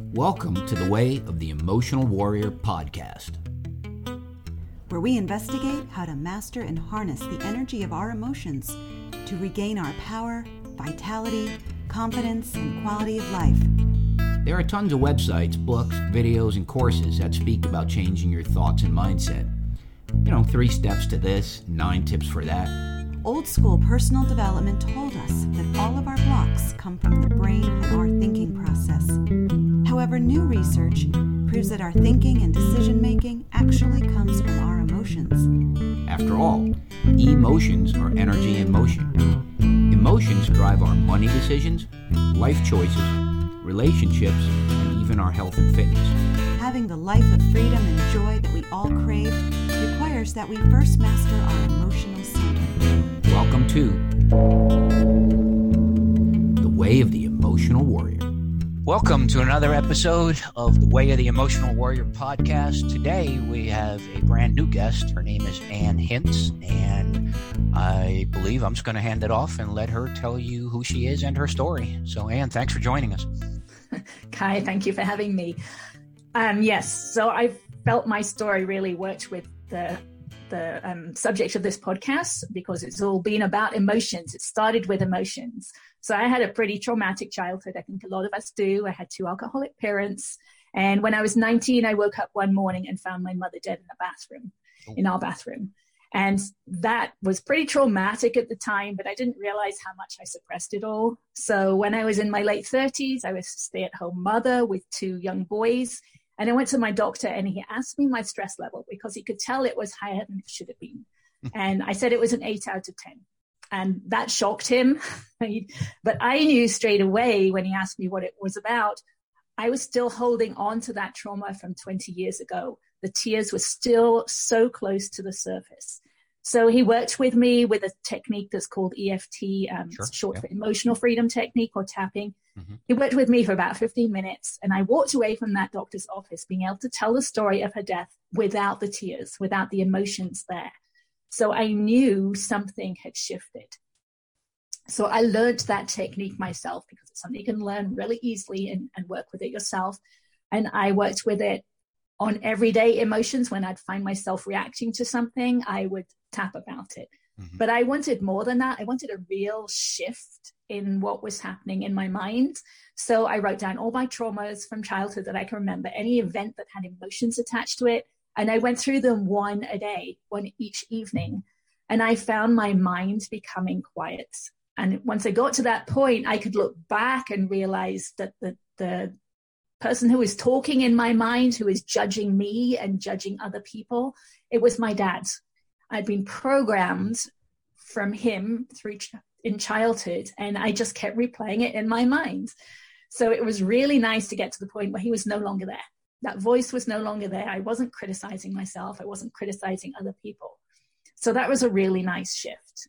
Welcome to the Way of the Emotional Warrior podcast, where we investigate how to master and harness the energy of our emotions to regain our power, vitality, confidence, and quality of life. There are tons of websites, books, videos, and courses that speak about changing your thoughts and mindset. You know, three steps to this, nine tips for that. Old school personal development told us that all of our blocks come from the brain and our thinking process. However, new research proves that our thinking and decision making actually comes from our emotions. After all, emotions are energy in motion. Emotions drive our money decisions, life choices, relationships, and even our health and fitness. Having the life of freedom and joy that we all crave requires that we first master our emotional center. Welcome to The Way of the Emotional Warrior. Welcome to another episode of the Way of the Emotional Warrior podcast. Today we have a brand new guest. Her name is Ann Hince, and I believe I'm just going to hand it off and let her tell you who she is and her story. So, Ann, thanks for joining us. Kai, thank you for having me. Um, yes, so I felt my story really worked with the the um, subject of this podcast because it's all been about emotions. It started with emotions. So I had a pretty traumatic childhood. I think a lot of us do. I had two alcoholic parents. And when I was 19, I woke up one morning and found my mother dead in the bathroom, oh. in our bathroom. And that was pretty traumatic at the time, but I didn't realize how much I suppressed it all. So when I was in my late 30s, I was a stay at home mother with two young boys. And I went to my doctor and he asked me my stress level because he could tell it was higher than it should have been. Hmm. and I said it was an eight out of 10. And that shocked him. but I knew straight away when he asked me what it was about, I was still holding on to that trauma from 20 years ago. The tears were still so close to the surface. So he worked with me with a technique that's called EFT, um, sure, short yeah. for emotional freedom technique or tapping. Mm-hmm. He worked with me for about 15 minutes, and I walked away from that doctor's office being able to tell the story of her death without the tears, without the emotions there. So I knew something had shifted. So I learned that technique myself because it's something you can learn really easily and, and work with it yourself. And I worked with it on everyday emotions when I'd find myself reacting to something, I would tap about it. Mm-hmm. But I wanted more than that. I wanted a real shift in what was happening in my mind. So I wrote down all my traumas from childhood that I can remember, any event that had emotions attached to it. And I went through them one a day, one each evening. And I found my mind becoming quiet. And once I got to that point, I could look back and realize that the, the person who was talking in my mind, who was judging me and judging other people, it was my dad. I'd been programmed from him through ch- in childhood, and I just kept replaying it in my mind. So it was really nice to get to the point where he was no longer there. That voice was no longer there. I wasn't criticizing myself. I wasn't criticizing other people. So that was a really nice shift.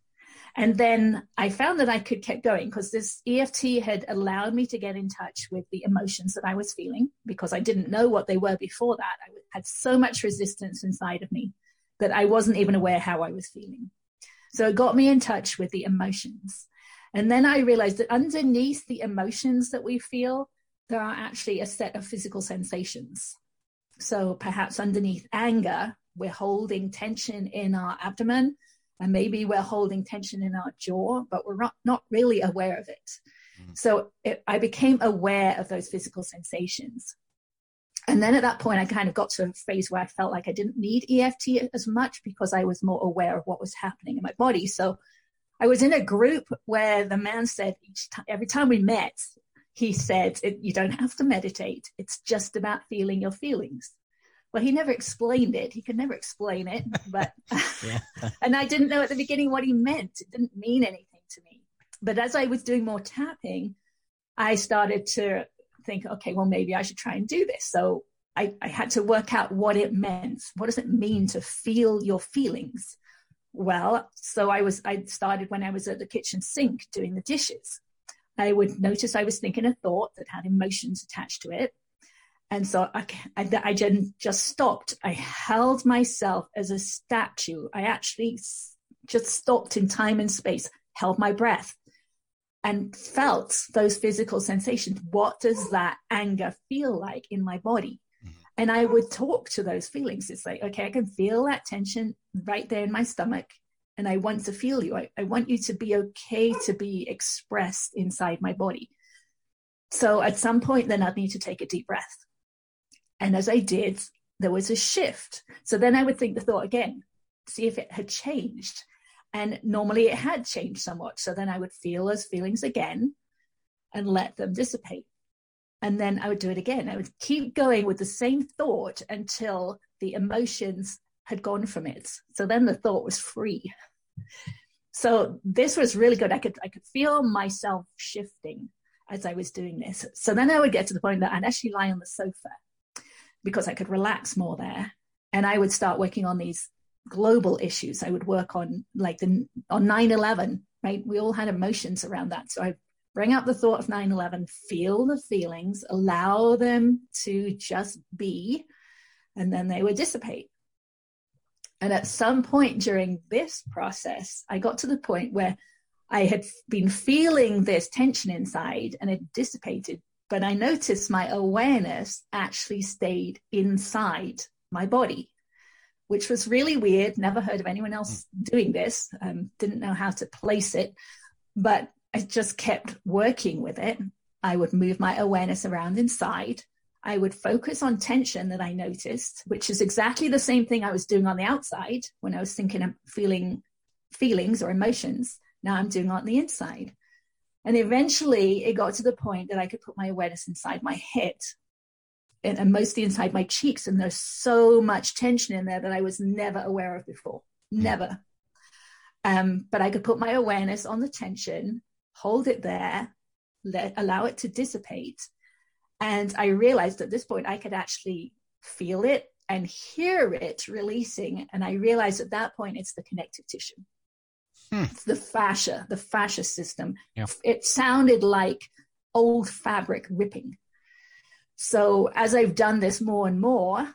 And then I found that I could keep going because this EFT had allowed me to get in touch with the emotions that I was feeling because I didn't know what they were before that. I had so much resistance inside of me that I wasn't even aware how I was feeling. So it got me in touch with the emotions. And then I realized that underneath the emotions that we feel, there are actually a set of physical sensations. So perhaps underneath anger, we're holding tension in our abdomen and maybe we're holding tension in our jaw, but we're not, not really aware of it. Mm-hmm. So it, I became aware of those physical sensations. And then at that point, I kind of got to a phase where I felt like I didn't need EFT as much because I was more aware of what was happening in my body. So I was in a group where the man said each time, every time we met, he said, You don't have to meditate. It's just about feeling your feelings. Well he never explained it. He could never explain it but and i didn't know at the beginning what he meant. It didn't mean anything to me. But as i was doing more tapping i started to think okay well maybe i should try and do this. So I, I had to work out what it meant. What does it mean to feel your feelings? Well so i was i started when i was at the kitchen sink doing the dishes i would notice i was thinking a thought that had emotions attached to it and so I, I, I just stopped. I held myself as a statue. I actually just stopped in time and space, held my breath. and felt those physical sensations. What does that anger feel like in my body? Mm-hmm. And I would talk to those feelings. It's like, okay, I can feel that tension right there in my stomach. And I want to feel you. I, I want you to be okay to be expressed inside my body. So at some point, then I'd need to take a deep breath. And as I did, there was a shift. So then I would think the thought again, see if it had changed. And normally it had changed somewhat. So then I would feel those feelings again and let them dissipate. And then I would do it again. I would keep going with the same thought until the emotions had gone from it. So then the thought was free. So this was really good. I could I could feel myself shifting as I was doing this. So then I would get to the point that I'd actually lie on the sofa because I could relax more there. And I would start working on these global issues. I would work on like the on 9-11, right? We all had emotions around that. So I bring up the thought of 9-11, feel the feelings, allow them to just be, and then they would dissipate. And at some point during this process, I got to the point where I had been feeling this tension inside and it dissipated, but I noticed my awareness actually stayed inside my body which was really weird. Never heard of anyone else doing this. Um, didn't know how to place it, but I just kept working with it. I would move my awareness around inside. I would focus on tension that I noticed, which is exactly the same thing I was doing on the outside when I was thinking and feeling feelings or emotions. Now I'm doing on the inside. And eventually it got to the point that I could put my awareness inside my head and, and mostly inside my cheeks. And there's so much tension in there that I was never aware of before. Hmm. Never. Um, but I could put my awareness on the tension, hold it there, let allow it to dissipate. And I realized at this point I could actually feel it and hear it releasing. And I realized at that point it's the connective tissue. Hmm. It's the fascia, the fascia system. It sounded like old fabric ripping. So as I've done this more and more,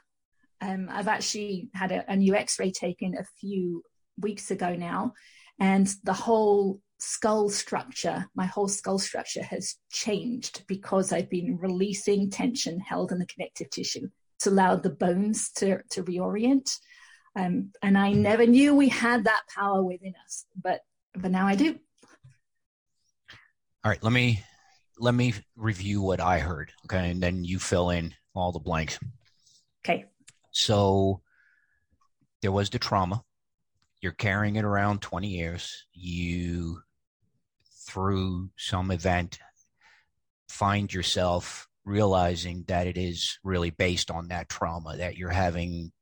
um, I've actually had a, a new X-ray taken a few weeks ago now, and the whole skull structure, my whole skull structure has changed because I've been releasing tension held in the connective tissue to allow the bones to, to reorient. Um, and I never knew we had that power within us, but but now I do. All right, let me let me review what I heard, okay, and then you fill in all the blanks. Okay. So there was the trauma. You're carrying it around 20 years. You, through some event, find yourself realizing that it is really based on that trauma, that you're having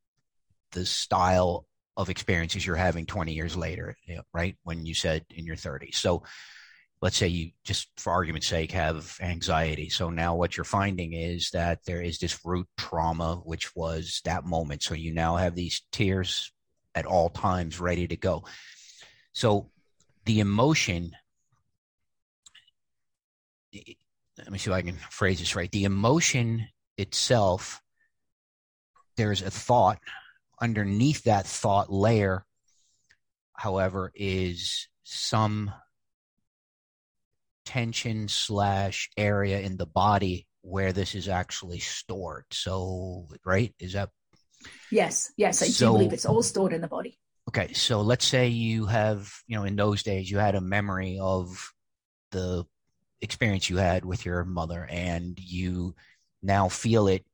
the style of experiences you're having 20 years later, right? When you said in your 30s. So let's say you just for argument's sake have anxiety so now what you're finding is that there is this root trauma which was that moment so you now have these tears at all times ready to go so the emotion let me see if i can phrase this right the emotion itself there's a thought underneath that thought layer however is some tension slash area in the body where this is actually stored. So, right? Is that? Yes, yes, I so, do believe it's all stored in the body. Okay, so let's say you have, you know, in those days you had a memory of the experience you had with your mother, and you now feel it.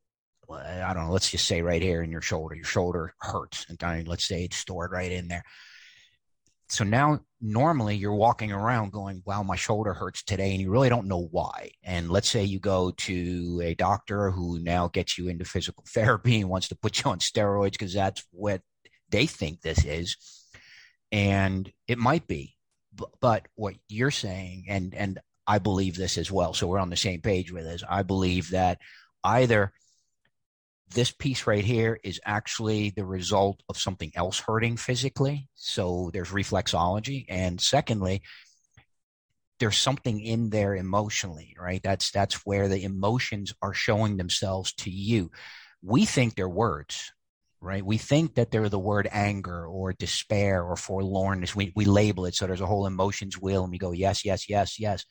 I don't know. Let's just say right here in your shoulder. Your shoulder hurts, and let's say it's stored right in there so now normally you're walking around going wow my shoulder hurts today and you really don't know why and let's say you go to a doctor who now gets you into physical therapy and wants to put you on steroids because that's what they think this is and it might be but what you're saying and and i believe this as well so we're on the same page with this i believe that either this piece right here is actually the result of something else hurting physically. So there's reflexology. And secondly, there's something in there emotionally, right? That's that's where the emotions are showing themselves to you. We think they're words, right? We think that they're the word anger or despair or forlornness. We we label it so there's a whole emotions wheel and we go yes, yes, yes, yes.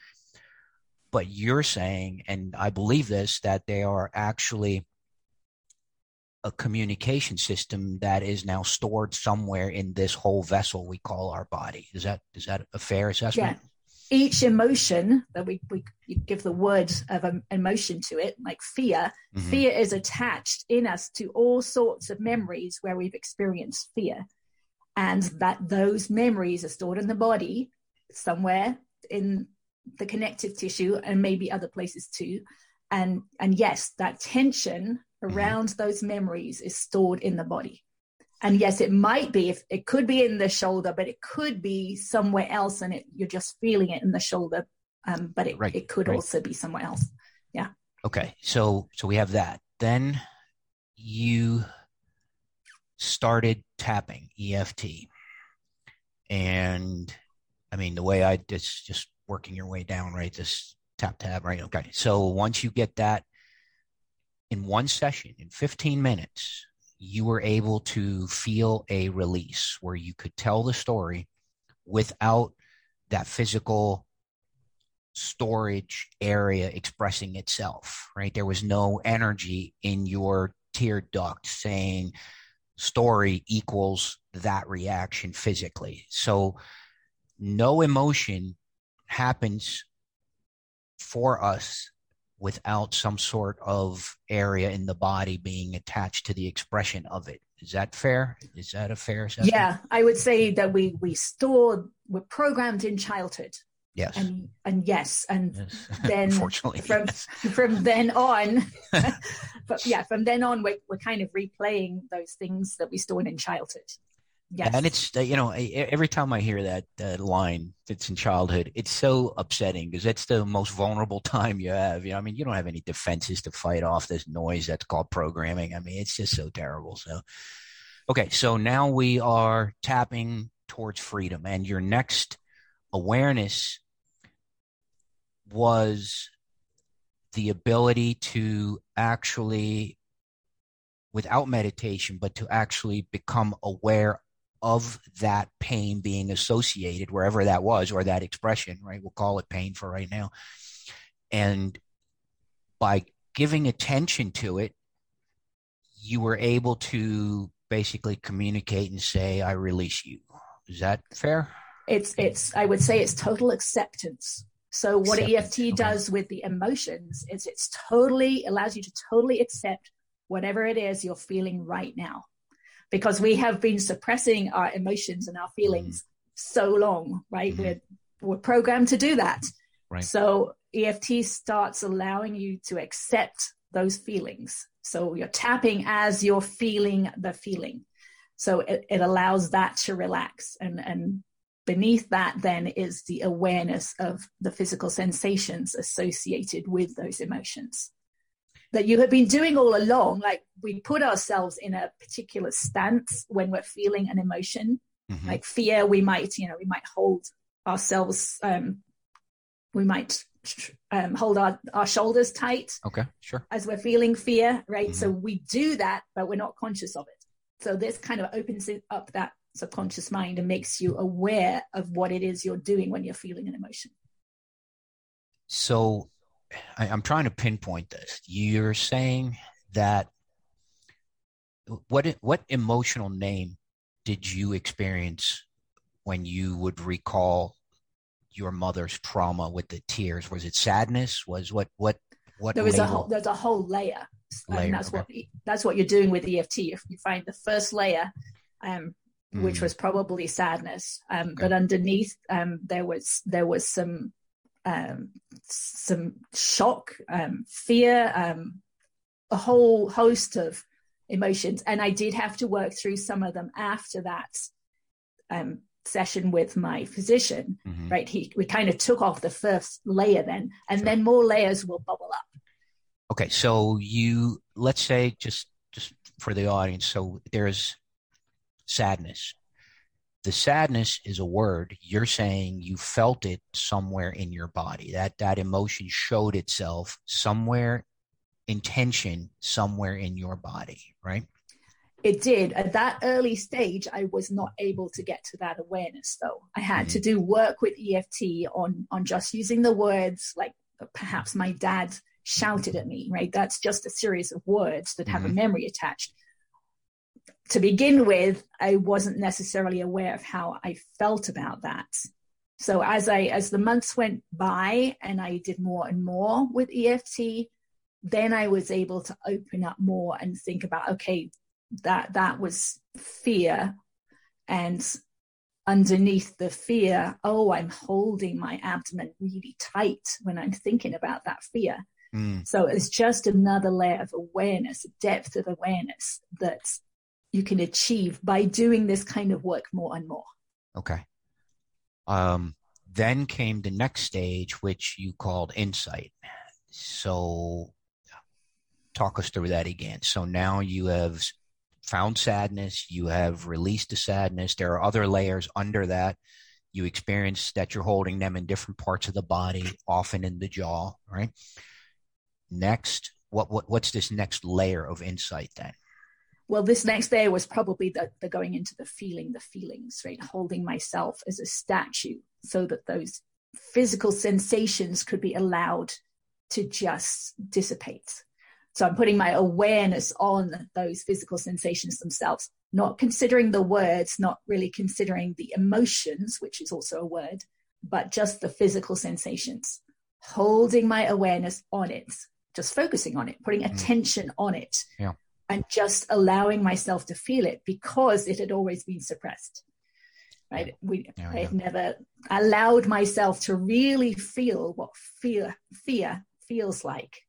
But you're saying, and I believe this, that they are actually a communication system that is now stored somewhere in this whole vessel we call our body. Is that is that a fair assessment? Yeah. Each emotion that we, we give the word of an emotion to it, like fear, mm-hmm. fear is attached in us to all sorts of memories where we've experienced fear. And that those memories are stored in the body somewhere in the connective tissue and maybe other places too. And and yes, that tension Mm-hmm. around those memories is stored in the body. And yes, it might be if it could be in the shoulder, but it could be somewhere else, and it, you're just feeling it in the shoulder. Um, but it, right. it could right. also be somewhere else. Yeah. Okay. So so we have that. Then you started tapping EFT, and I mean the way I just just working your way down, right? This tap tap, right? Okay. So once you get that in one session, in 15 minutes, you were able to feel a release where you could tell the story without that physical storage area expressing itself, right? There was no energy in your tear duct saying story equals that reaction physically. So no emotion happens for us without some sort of area in the body being attached to the expression of it. Is that fair? Is that a fair assessment? Yeah, I would say that we we store we're programmed in childhood. Yes. And and yes, and yes. then Unfortunately, from from then on, but yeah, from then on, we're we're kind of replaying those things that we stored in childhood. Yes. And it's, uh, you know, every time I hear that uh, line that's in childhood, it's so upsetting because it's the most vulnerable time you have. You know, I mean, you don't have any defenses to fight off this noise that's called programming. I mean, it's just so terrible. So, okay. So now we are tapping towards freedom. And your next awareness was the ability to actually without meditation, but to actually become aware of that pain being associated wherever that was or that expression, right? We'll call it pain for right now. And by giving attention to it, you were able to basically communicate and say, I release you. Is that fair? It's, it's, I would say it's total acceptance. So what acceptance. EFT okay. does with the emotions is it's totally allows you to totally accept whatever it is you're feeling right now because we have been suppressing our emotions and our feelings mm so long, right? mm We're, we're programmed to do that. Right. So EFT starts allowing you to accept those feelings. So you're tapping as you're feeling the feeling. So it, it allows that to relax. And, and beneath that then is the awareness of the physical sensations associated with those emotions that you have been doing all along. Like we put ourselves in a particular stance when we're feeling an emotion, mm-hmm. like fear. We might, you know, we might hold ourselves. Um, we might um, hold our, our shoulders tight. Okay, sure. As we're feeling fear, right? Mm-hmm. So we do that, but we're not conscious of it. So this kind of opens it up that subconscious mind and makes you aware of what it is you're doing when you're feeling an emotion. So I, I'm trying to pinpoint this. You're saying that what what emotional name did you experience when you would recall your mother's trauma with the tears? Was it sadness? Was what what what? There was label? a whole there's a whole layer. layer and that's okay. what that's what you're doing with EFT. If you find the first layer, um, mm. which was probably sadness, um, okay. but underneath um, there was there was some um, some shock, um, fear, um, a whole host of emotions. And I did have to work through some of them after that um, session with my physician, mm-hmm. right? He, we kind of took off the first layer then, and sure. then more layers will bubble up. Okay. So you, let's say just, just for the audience. So there's sadness, the sadness is a word you're saying you felt it somewhere in your body that that emotion showed itself somewhere intention somewhere in your body right it did at that early stage i was not able to get to that awareness though i had mm-hmm. to do work with eft on on just using the words like perhaps my dad shouted at me, right? That's just a series of words that have mm-hmm. a memory attached. To begin with, I wasn't necessarily aware of how I felt about that. So as I as the months went by and I did more and more with EFT, then I was able to open up more and think about okay, that that was fear and underneath the fear, oh, I'm holding my abdomen really tight when I'm thinking about that fear. Mm. So it's just another layer of awareness, depth of awareness that you can achieve by doing this kind of work more and more. Okay. Um, then came the next stage, which you called insight. So talk us through that again. So now you have found sadness, you have released the sadness. There are other layers under that. You experience that you're holding them in different parts of the body, often in the jaw, right? Next, what, what what's this next layer of insight then? Well, this next day was probably the, the going into the feeling, the feelings, right? Holding myself as a statue so that those physical sensations could be allowed to just dissipate so I'm putting my awareness on those physical sensations themselves, not considering the words, not really considering the emotions, which is also a word, but just the physical sensations, holding my awareness on it, just focusing on it, putting mm. attention on it, yeah. And just allowing myself to feel it because it had always been suppressed. Right? We, yeah, I had never allowed myself to really feel what fear fear feels like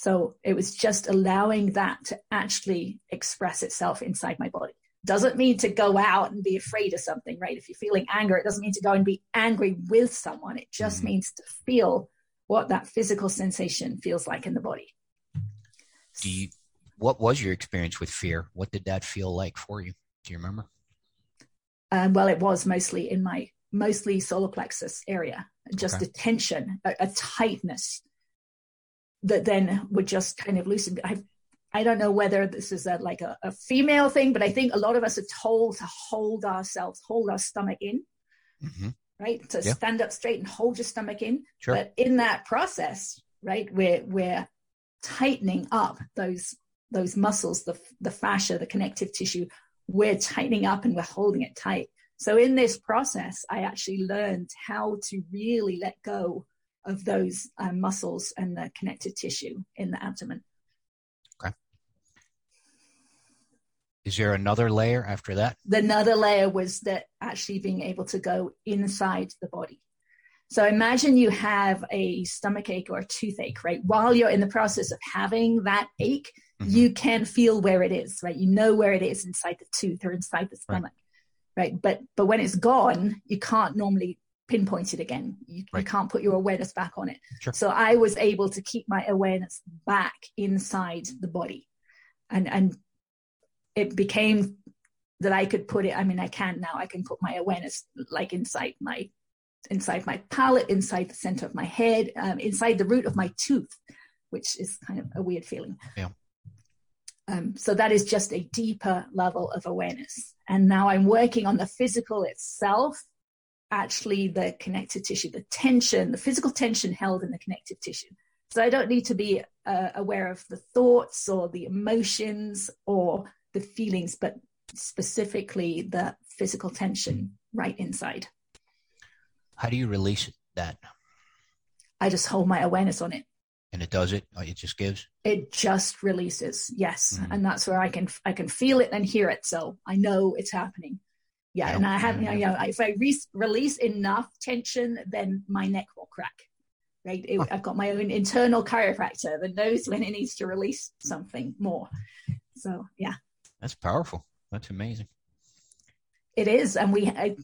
so it was just allowing that to actually express itself inside my body. Doesn't mean to go out and be afraid of something, right? If you're feeling anger, it doesn't mean to go and be angry with someone. It just mm-hmm. means to feel what that physical sensation feels like in the body. Do you, what was your experience with fear? What did that feel like for you? Do you remember? Um, well, it was mostly in my mostly solar plexus area, just okay. a tension, a, a tightness that then would just kind of loosen. I, I don't know whether this is a, like a, a, female thing, but I think a lot of us are told to hold ourselves, hold our stomach in, mm-hmm. right? To yeah. stand up straight and hold your stomach in. Sure. But in that process, right, we're we're tightening up those those muscles, the the fascia, the connective tissue. We're tightening up and we're holding it tight. So in this process, I actually learned how to really let go of those um, muscles and the connective tissue in the abdomen. Okay. Is there another layer after that? The another layer was that actually being able to go inside the body. So imagine you have a stomach ache or a toothache, right? While you're in the process of having that ache, mm-hmm. you can feel where it is, right? You know where it is inside the tooth or inside the stomach, right? right? But but when it's gone, you can't normally pinpoint it again. You, right. you, can't put your awareness back on it. Sure. So I was able to keep my awareness back inside the body. And and it became that I could put it, I mean I can now, I can put my awareness like inside my inside my palate, inside the center of my head, um, inside the root of my tooth, which is kind of a weird feeling. Yeah. Um, so that is just a deeper level of awareness. And now I'm working on the physical itself actually the connective tissue, the tension, the physical tension held in the connective tissue. So I don't need to be uh, aware of the thoughts or the emotions or the feelings, but specifically the physical tension right inside. How do you release that? I just hold my awareness on it. And it does it. It just gives. It just releases. Yes, mm-hmm. and that's where I can I can feel it and hear it. So I know it's happening yeah, and I have, you know, if I re- release enough tension, then my neck will crack. Right, it, I've got my own internal chiropractor that knows when it needs to release something more. So yeah, that's powerful. That's amazing. It is, and we I,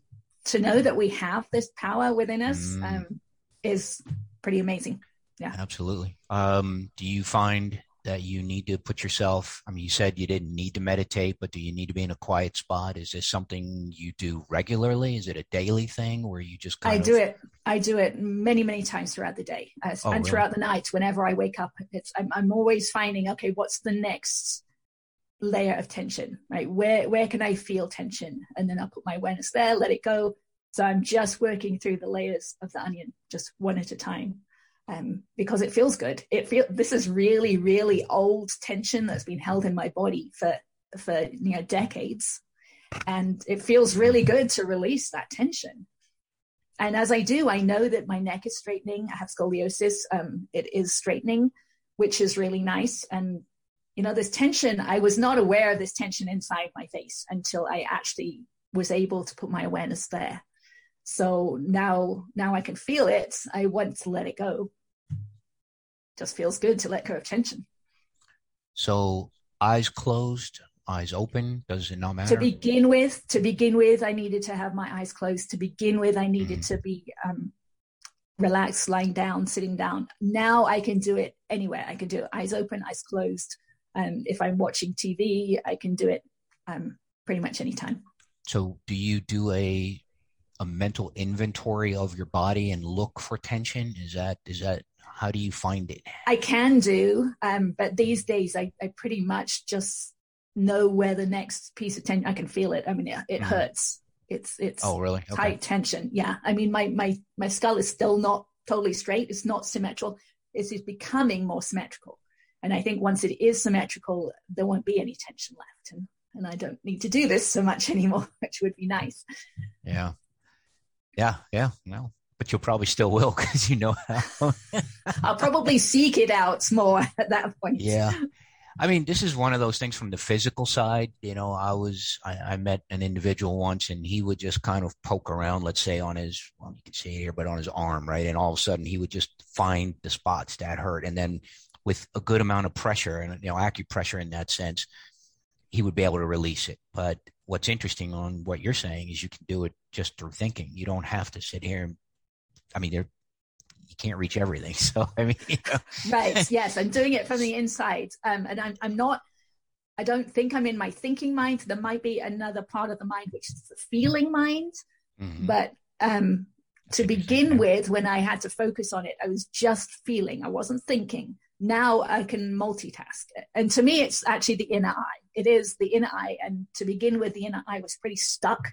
to know that we have this power within us mm. um, is pretty amazing. Yeah, absolutely. Um, do you find that you need to put yourself i mean you said you didn't need to meditate but do you need to be in a quiet spot? Is this something you do regularly? Is it a daily thing where you just i of... do it i do it many many times throughout the day uh, oh, and really? throughout the night whenever i wake up it's I'm, I'm always finding okay what's the next layer of tension right? Where where can i feel tension? And then i'll put my awareness there let it go. So i'm just working through the layers of the onion just one at a time um, because it feels good. It feel this is really, really old tension that's been held in my body for for you know decades, and it feels really good to release that tension. And as I do, I know that my neck is straightening. I have scoliosis; um, it is straightening, which is really nice. And you know, this tension, I was not aware of this tension inside my face until I actually was able to put my awareness there. So now, now I can feel it. I want to let it go. Just feels good to let go of tension. So eyes closed, eyes open. Does it not matter? To begin with, to begin with, I needed to have my eyes closed. To begin with, I needed mm. to be um, relaxed, lying down, sitting down. Now I can do it anywhere. I can do it eyes open, eyes closed. Um, if I'm watching TV, I can do it um, pretty much anytime. So, do you do a a mental inventory of your body and look for tension? Is that is that how do you find it? I can do, um, but these days I, I pretty much just know where the next piece of tension. I can feel it. I mean, it, it mm. hurts. It's it's oh really okay. tight tension. Yeah, I mean my my my skull is still not totally straight. It's not symmetrical. It's, it's becoming more symmetrical. And I think once it is symmetrical, there won't be any tension left. And, and I don't need to do this so much anymore, which would be nice. Yeah. Yeah. Yeah. No, but you'll probably still will because you know how. I'll probably seek it out more at that point. Yeah. I mean, this is one of those things from the physical side. You know, I was, I, I, met an individual once and he would just kind of poke around, let's say on his, well, you can see it here, but on his arm, right? And all of a sudden he would just find the spots that hurt. And then with a good amount of pressure and you know acupressure in that sense, he would be able to release it. But what's interesting on what you're saying is you can do it just through thinking. You don't have to sit here and I mean there you can't reach everything. So I mean you know. Right. Yes. I'm doing it from the inside. Um and I'm I'm not I don't think I'm in my thinking mind. There might be another part of the mind which is the feeling mind. Mm-hmm. But um to begin with, when I had to focus on it, I was just feeling. I wasn't thinking now I can multitask. And to me, it's actually the inner eye. It is the inner eye. And to begin with, the inner eye was pretty stuck.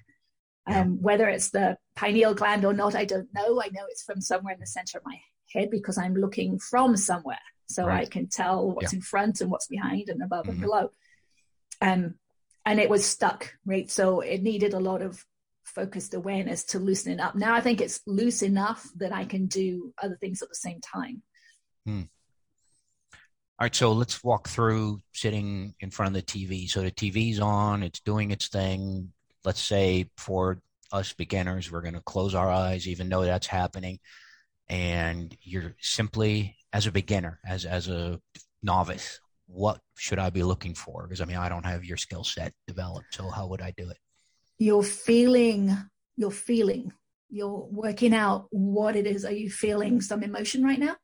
Um, whether it's the pineal gland or not, I don't know. I know it's from somewhere in the center of my head because I'm looking from somewhere. So right. I can tell what's yeah. in front and what's behind and above mm-hmm. and below. Um, and it was stuck, right? So it needed a lot of focused awareness to loosen it up. Now I think it's loose enough that I can do other things at the same time. Hmm. All right, so let's walk through sitting in front of the TV. So the TV's on, it's doing its thing. Let's say for us beginners, we're going to close our eyes, even though that's happening. And you're simply, as a beginner, as as a novice, what should I be looking for? Because I mean, I don't have your skill set developed, so how would I do it? You're feeling, you're feeling, you're working out what it is. Are you feeling some emotion right now?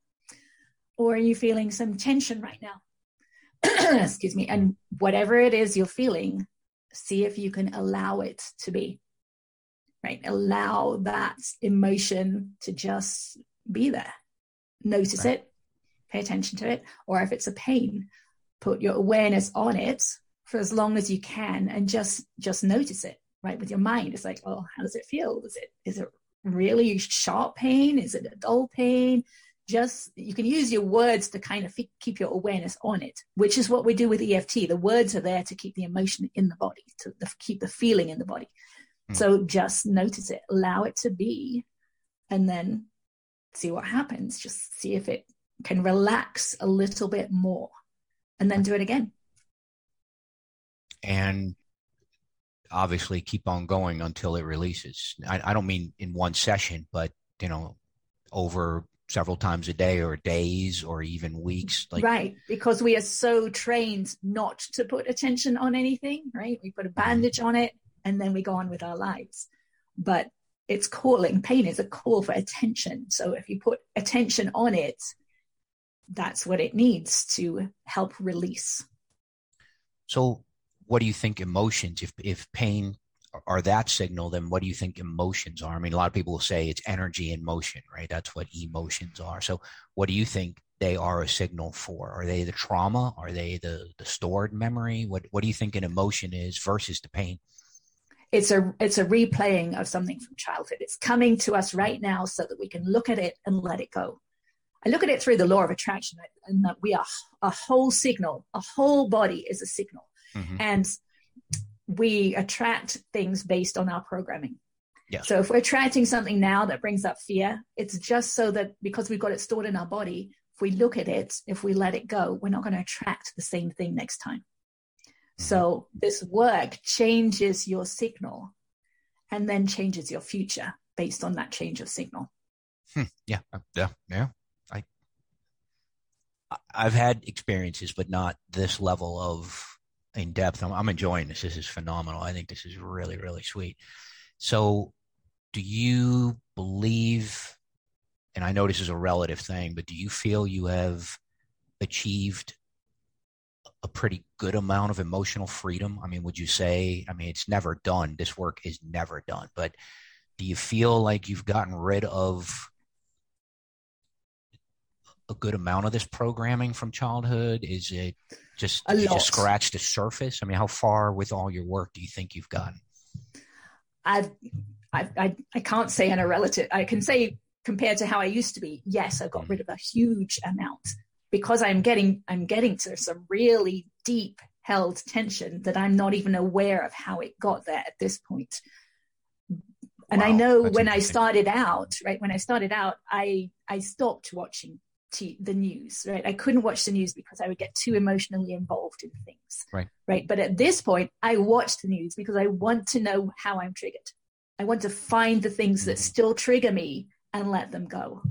Or are you feeling some tension right now? Excuse me. And whatever it is you're feeling, see if you can allow it to be. Right? Allow that emotion to just be there. Notice right. it, pay attention to it. Or if it's a pain, put your awareness on it for as long as you can and just just notice it right with your mind it's like oh how does it feel is it is it really sharp pain is it a dull pain just you can use your words to kind of f- keep your awareness on it which is what we do with eft the words are there to keep the emotion in the body to the, keep the feeling in the body. Mm. so just notice it allow it to be and then see what happens. Just see if it can relax a little bit more and then do it again. And obviously keep on going until it releases. I, I don't mean in one session but you know over several times a day or days or even weeks like right because we are so trained not to put attention on anything right? We put a mm-hmm. bandage on it and then we go on with our lives. But it's calling pain is a call for attention. So if you put attention on it that's what it needs to help release. So what do you think emotions if if pain are that signal, then what do you think emotions are? I mean, a lot of people will say it's energy in motion, right? That's what emotions are. So, what do you think they are a signal for? Are they the trauma? Are they the the stored memory? What What do you think an emotion is versus the pain? It's a it's a replaying of something from childhood. It's coming to us right now so that we can look at it and let it go. I look at it through the law of attraction and that we are a whole signal, a whole body is a signal. Mm-hmm. And we attract things based on our programming. Yes. So if we're attracting something now that brings up fear, it's just so that because we've got it stored in our body, if we look at it, if we let it go, we're not going to attract the same thing next time. Mm-hmm. So this work changes your signal and then changes your future based on that change of signal. Hmm. Yeah. Uh, yeah. Yeah. I, I've had experiences, but not this level of in depth. I'm, I'm enjoying this. This is phenomenal. I think this is really, really sweet. So, do you believe? And I know this is a relative thing, but do you feel you have achieved a pretty good amount of emotional freedom? I mean, would you say? I mean, it's never done. This work is never done, but do you feel like you've gotten rid of a good amount of this programming from childhood? Is it just, a just scratch the surface? I mean, how far with all your work do you think you've gotten? I, I, I can't say in a relative. I can say compared to how I used to be. Yes, I've got mm. rid of a huge amount because I'm getting I'm getting to some really deep held tension that I'm not even aware of how it got there at this point. And wow, I know when I started out, right, when I started out, I I stopped watching to the news, right? I couldn't watch the news because I would get too emotionally involved in things, right? Right. But at this point, I watch the news because I want to know how I'm triggered. I want to find the things that mm-hmm. still trigger me and let them go.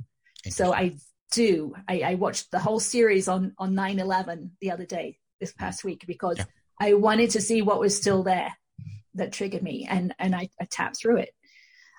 So I do. I, I, watched the whole series on on 9/11 the other day, this mm-hmm. past week, because yeah. I wanted to see what was still there that triggered me, and and I, I tapped through it.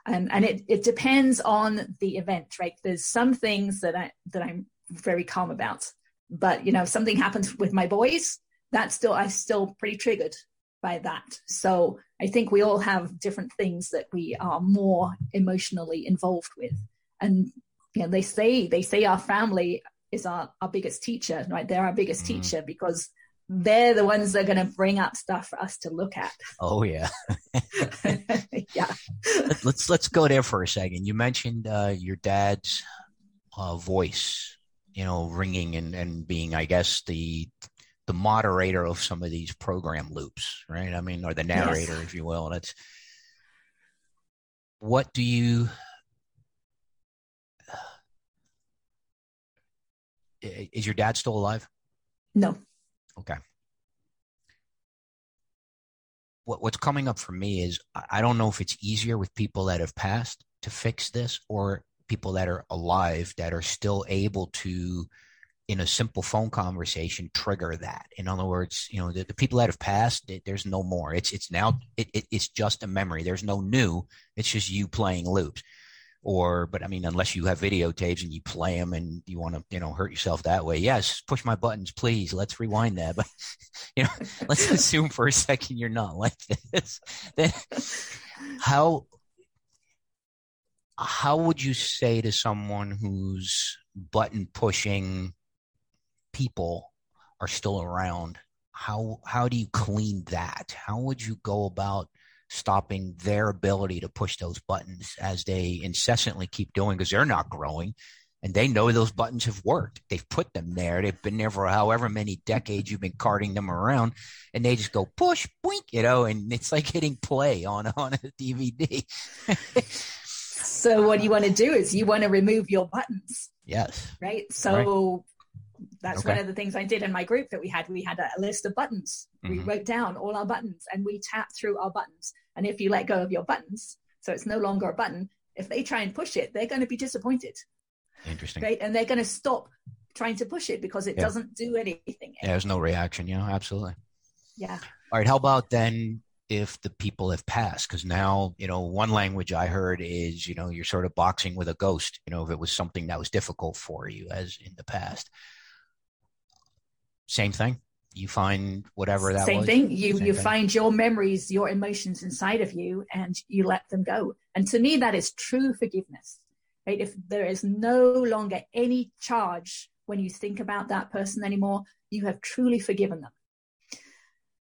Um, and it, it depends on the event, right? There's some things that I that I'm very calm about, but you know, something happens with my boys. That's still I'm still pretty triggered by that. So I think we all have different things that we are more emotionally involved with, and you know, they say they say our family is our our biggest teacher, right? They're our biggest mm-hmm. teacher because they're the ones that are going to bring up stuff for us to look at. Oh yeah, yeah. let's let's go there for a second. You mentioned uh, your dad's uh, voice, you know, ringing and and being, I guess, the the moderator of some of these program loops, right? I mean, or the narrator, yes. if you will. That's what do you is your dad still alive? No. Okay. What, what's coming up for me is I don't know if it's easier with people that have passed to fix this or people that are alive that are still able to in a simple phone conversation trigger that. In other words you know the, the people that have passed it, there's no more. It's it's now it, it, it's just a memory. There's no new. It's just you playing loops or but i mean unless you have videotapes and you play them and you want to you know hurt yourself that way yes push my buttons please let's rewind that but you know let's assume for a second you're not like this. Then how how would you say to someone whose button pushing people are still around? How how do you clean that? How would you go about stopping their ability to push those buttons as they incessantly keep doing because they're not growing and they know those buttons have worked. They've put them there. They've been there for however many decades you've been carting them around, and they just go push, boink, you know, and it's like hitting play on on a DVD. so what you want to do is you want to remove your buttons. Yes. Right. So right that's okay. one of the things I did in my group that we had. We had a, list of buttons. Mm-hmm. We wrote down all our buttons and we tapped through our buttons. And if you let go of your buttons, so it's no longer a button, if they try and push it, they're going to be disappointed. Interesting. Right. And they're going to stop trying to push it because it yeah. doesn't do anything. Yeah, there's no reaction. You know, absolutely. Yeah. All right. How about then if the people have passed because now you know one language i heard is you know you're sort of boxing with a ghost you know if it was something that was difficult for you as in the past same thing you find whatever that same was. thing you same you thing. find your memories your emotions inside of you and you let them go and to me that is true forgiveness right if there is no longer any charge when you think about that person anymore you have truly forgiven them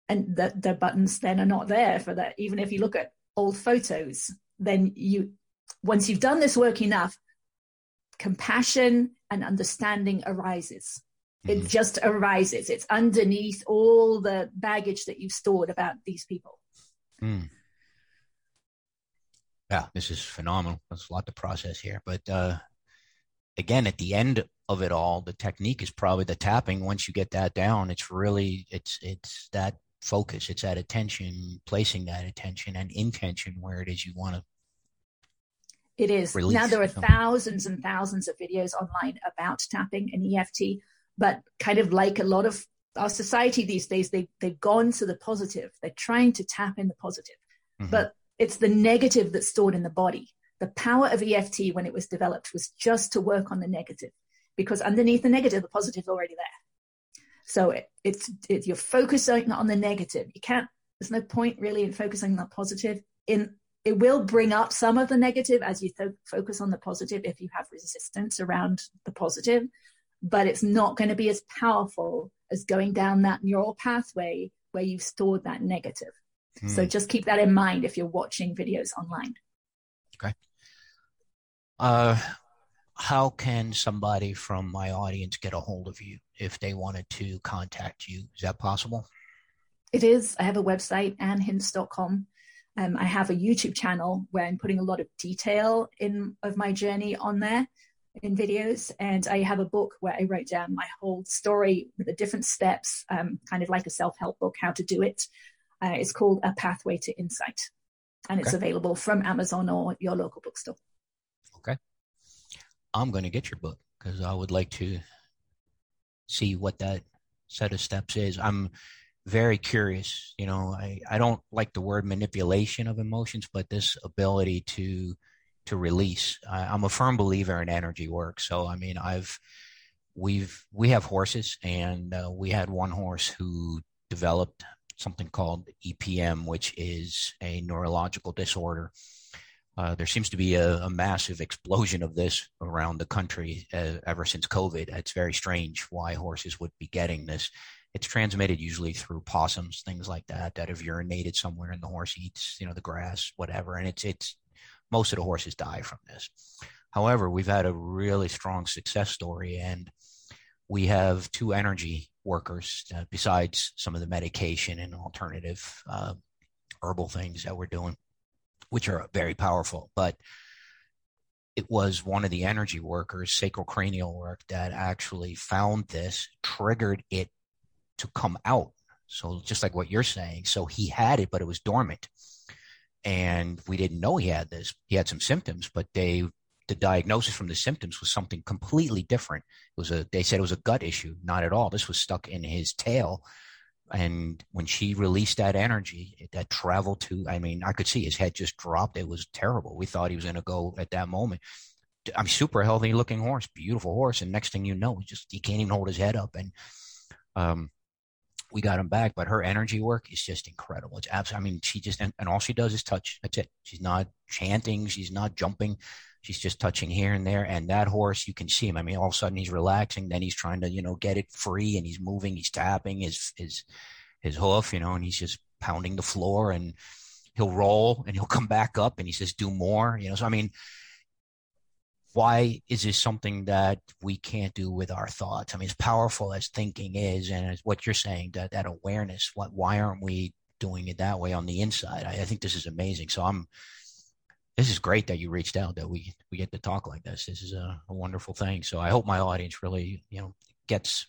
and the, the buttons then are not there for that even if you look at old photos then you once you've done this work enough compassion and understanding arises. Mm-hmm. It just arises. It's underneath all the baggage that you've stored about these people. Mm. Yeah, this is phenomenal. There's a lot to process here. But uh, again, at the end of it all, the technique is probably the tapping. Once you get that down, it's really it's it's that focus, it's that attention, placing that attention and intention where it is you want to. It is now there are thousands and thousands of videos online about tapping and EFT, but kind of like a lot of our society these days, they they've gone to the positive. They're trying to tap in the positive. Mm-hmm. but it's the negative that's stored in the body. The power of EFT when it was developed was just to work on the negative because underneath the negative, the positive is already there. So it, it's, it, you're focusing on the negative. You can't, there's no point really in focusing on the positive. In, it will bring up some of the negative as you th- focus on the positive if you have resistance around the positive, but it's not going to be as powerful as going down that neural pathway where you've stored that negative. So hmm. just keep that in mind if you're watching videos online. Okay. Uh, how can somebody from my audience get a hold of you if they wanted to contact you? Is that possible? It is. I have a website, annhince.com. Um, I have a YouTube channel where I'm putting a lot of detail in of my journey on there in videos, and I have a book where I wrote down my whole story with the different steps, um, kind of like a self-help book, how to do it. Uh, it's called A Pathway to Insight, and okay. it's available from Amazon or your local bookstore. Okay. I'm going to get your book because I would like to see what that set of steps is. I'm very curious. You know, I, I don't like the word manipulation of emotions, but this ability to to release. I, I'm a firm believer in energy work. So I mean, I've we've we have horses, and uh, we had one horse who developed something called EPM, which is a neurological disorder. Uh, there seems to be a, a, massive explosion of this around the country uh, ever since COVID. It's very strange why horses would be getting this. It's transmitted usually through possums, things like that, that have urinated somewhere and the horse eats, you know, the grass, whatever. And it's, it's, most of the horses die from this. However, we've had a really strong success story and we have two energy workers uh, besides some of the medication and alternative uh, herbal things that we're doing, which are very powerful. But it was one of the energy workers, sacrocranial work, that actually found this, triggered it to come out. So just like what you're saying, so he had it, but it was dormant, and we didn't know he had this. He had some symptoms, but they the diagnosis from the symptoms was something completely different. It was a they said it was a gut issue, not at all. This was stuck in his tail. And when she released that energy, that traveled to, I mean, I could see his head just dropped. It was terrible. We thought he was going to go at that moment. I'm super healthy looking horse, beautiful horse. And next thing you know, he just, he can't even hold his head up. And, um, we got him back, but her energy work is just incredible. It's absolutely, I mean, she just, and, and all she does is touch. That's it. She's not chanting. She's not jumping. She's just touching here and there. And that horse, you can see him. I mean, all of a sudden he's relaxing. Then he's trying to, you know, get it free and he's moving. He's tapping his, his, his hoof, you know, and he's just pounding the floor and he'll roll and he'll come back up and he says, do more, you know. So, I mean, why is this something that we can't do with our thoughts? I mean, as powerful as thinking is, and as what you're saying, that, that awareness, what, why aren't we doing it that way on the inside? I, I think this is amazing. So I'm, this is great that you reached out that we we get to talk like this this is a, a, wonderful thing so i hope my audience really you know gets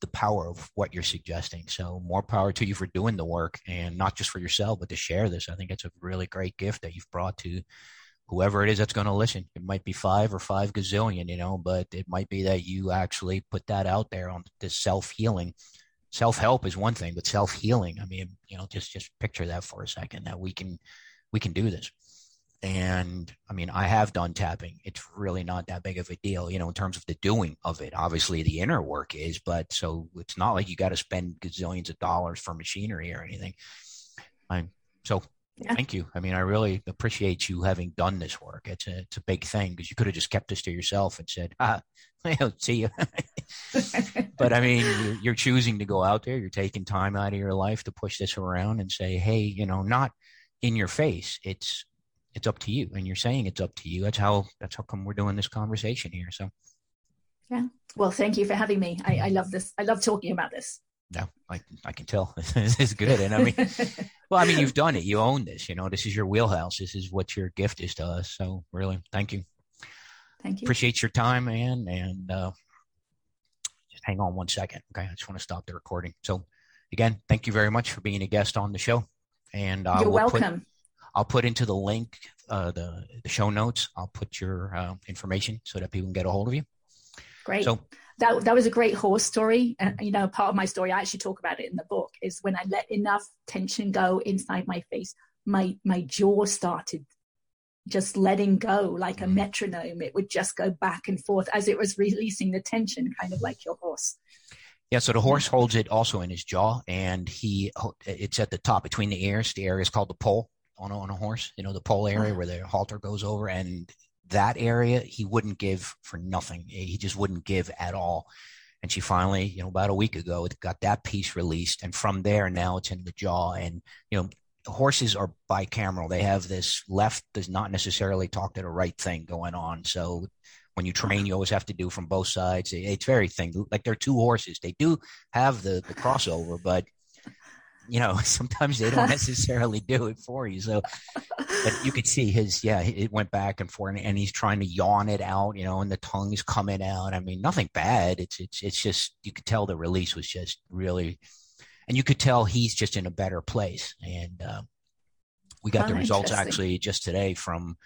the power of what you're suggesting so more power to you for doing the work and not just for yourself but to share this i think it's a really great gift that you've brought to whoever it is that's going to listen it might be five or five gazillion you know but it might be that you actually put that out there on this self-healing self-help is one thing but self-healing i mean you know just just picture that for a second that we can we can do this and I mean, I have done tapping. It's really not that big of a deal, you know, in terms of the doing of it. Obviously, the inner work is, but so it's not like you got to spend gazillions of dollars for machinery or anything. I'm so yeah. thank you. I mean, I really appreciate you having done this work. It's a it's a big thing because you could have just kept this to yourself and said, "Ah, I'll see you." but I mean, you're, you're choosing to go out there. You're taking time out of your life to push this around and say, "Hey, you know, not in your face. It's it's up to you and you're saying it's up to you that's how that's how come we're doing this conversation here so Yeah. Well, thank you for having me. I, I love this. I love talking about this. Yeah, I, I can tell this is good. And I mean, well, I mean, you've done it. You own this. You know, this is your wheelhouse. This is what your gift is to us. So, really, thank you. Thank you. Appreciate your time, man. And uh, just hang on one second. Okay, I just want to stop the recording. So, again, thank you very much for being a guest on the show. And uh, you're we'll welcome. Put, I'll put into the link uh, the the show notes. I'll put your uh, information so that people can get a hold of you. Great. So that that was a great horse story, and you know, part of my story I actually talk about it in the book is when I let enough tension go inside my face, my my jaw started just letting go like a mm. metronome. It would just go back and forth as it was releasing the tension, kind of like your horse. Yeah, so the horse holds it also in his jaw, and he it's at the top between the ears. The area is called the poll on a, on a horse. You know, the poll area where the halter goes over, and that area he wouldn't give for nothing. He just wouldn't give at all. And she finally, you know, about a week ago, it got that piece released, and from there now it's in the jaw. And you know, horses are bicameral. They have this left does not necessarily talk to the right thing going on. So when you train, you always have to do from both sides. It's very thing like they're two horses. They do have the the crossover, but you know sometimes they don't necessarily do it for you. So but you could see his yeah, it went back and forth, and he's trying to yawn it out, you know, and the tongue is coming out. I mean, nothing bad. It's it's it's just you could tell the release was just really, and you could tell he's just in a better place. And uh, we got oh, the results actually just today from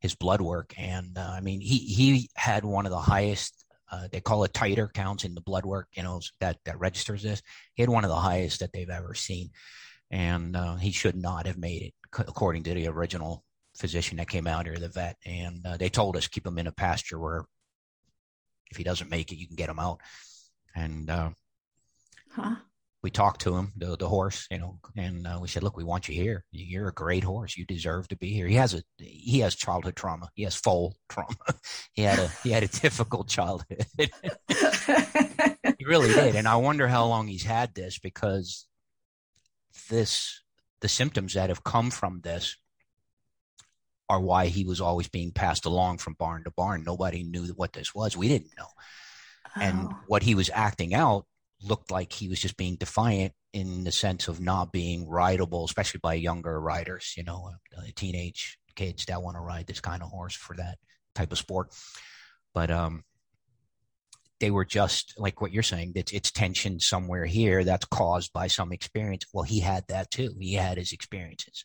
his blood work, and uh, I mean, he he had one of the highest. Uh, they call it titer counts in the blood work, you know, that that registers this. He had one of the highest that they've ever seen, and uh, he should not have made it, according to the original physician that came out here, the vet. And uh, they told us keep him in a pasture where, if he doesn't make it, you can get him out. And uh, huh we talked to him, the the horse, you know, and uh, we said, "Look, we want you here. You're a great horse. You deserve to be here." He has a he has childhood trauma. He has full trauma. he had a he had a difficult childhood. he really did, and I wonder how long he's had this because this the symptoms that have come from this are why he was always being passed along from barn to barn. Nobody knew what this was. We didn't know. Oh. And what he was acting out looked like he was just being defiant in the sense of not being rideable, especially by younger riders, you know, uh, teenage kids that want to ride this kind of horse for that type of sport. But um, they were just like what you're saying, it's, it's tension somewhere here that's caused by some experience. Well, he had that too. He had his experiences.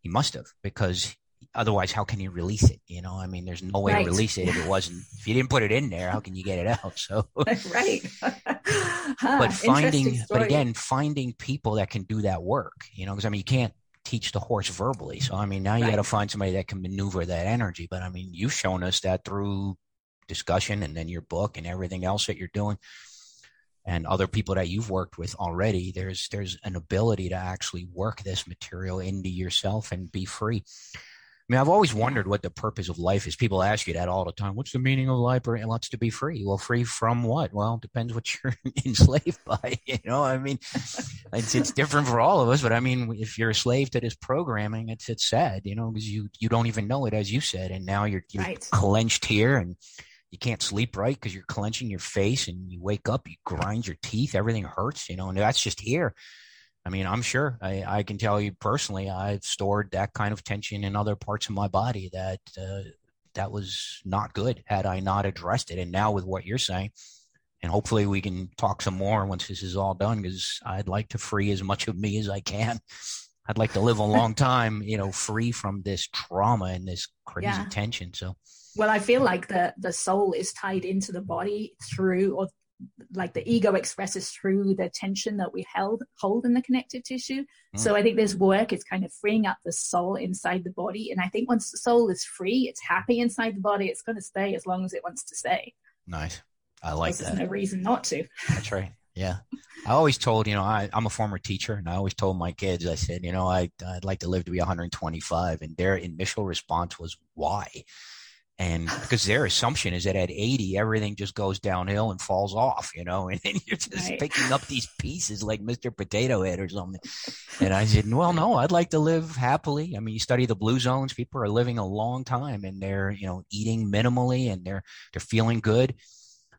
He must have because otherwise how can you release it you know i mean there's no way right. to release it if it wasn't if you didn't put it in there how can you get it out so right huh, but finding but again finding people that can do that work you know because i mean you can't teach the horse verbally. So i mean now you right. got to find somebody that can maneuver that energy. But i mean you've shown us that through discussion and then your book and everything else that you're doing and other people that you've worked with already there's there's an ability to actually work this material into yourself and be free I mean, I've always wondered what the purpose of life is. People ask you that all the time. What's the meaning of life? And what's to be free? Well, free from what? Well, it depends what you're enslaved by. You know, I mean, it's, it's different for all of us. But I mean, if you're a slave to this programming, it's it's sad. You know, because you you don't even know it, as you said, and now you're, you're right. clenched here and you can't sleep right because you're clenching your face, and you wake up, you grind your teeth, everything hurts. You know, and that's just here. I mean, I'm sure I, I, can tell you personally, I've stored that kind of tension in other parts of my body that uh, that was not good had I not addressed it. And now with what you're saying, and hopefully we can talk some more once this is all done, because I'd like to free as much of me as I can. I'd like to live a long time, you know, free from this trauma and this crazy yeah. tension. So, well, I feel like the the soul is tied into the body through, or like the ego expresses through the tension that we held hold in the connective tissue. Mm. So I think this work is kind of freeing up the soul inside the body. And I think once the soul is free, it's happy inside the body, it's going to stay as long as it wants to stay. Nice. I like that. There's no reason not to. That's right. Yeah. I always told, you know, I, I'm a former teacher and I always told my kids, I said, you know, I, I'd like to live to be 125. And their initial response was, why? And because their assumption is that at 80 everything just goes downhill and falls off you know and, and you're just right. picking up these pieces like mr potato head or something and i said well no i'd like to live happily i mean you study the blue zones people are living a long time and they're you know eating minimally and they're they're feeling good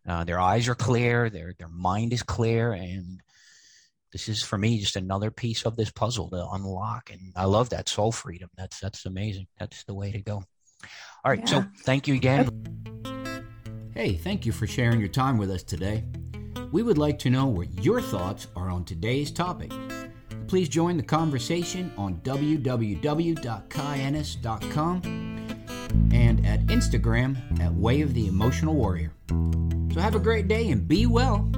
Uh, their eyes are clear, their their mind is clear, and this is for me just another piece of this puzzle to unlock. And I love that soul freedom. That's that's amazing. That's the way to go. All right, yeah. so thank you again. Hey, thank you for sharing your time with us today. We would like to know what your thoughts are on today's topic. Please join the conversation on www.kaiehnes.com and at Instagram at Way of the Emotional Warrior. So have a great day and be well.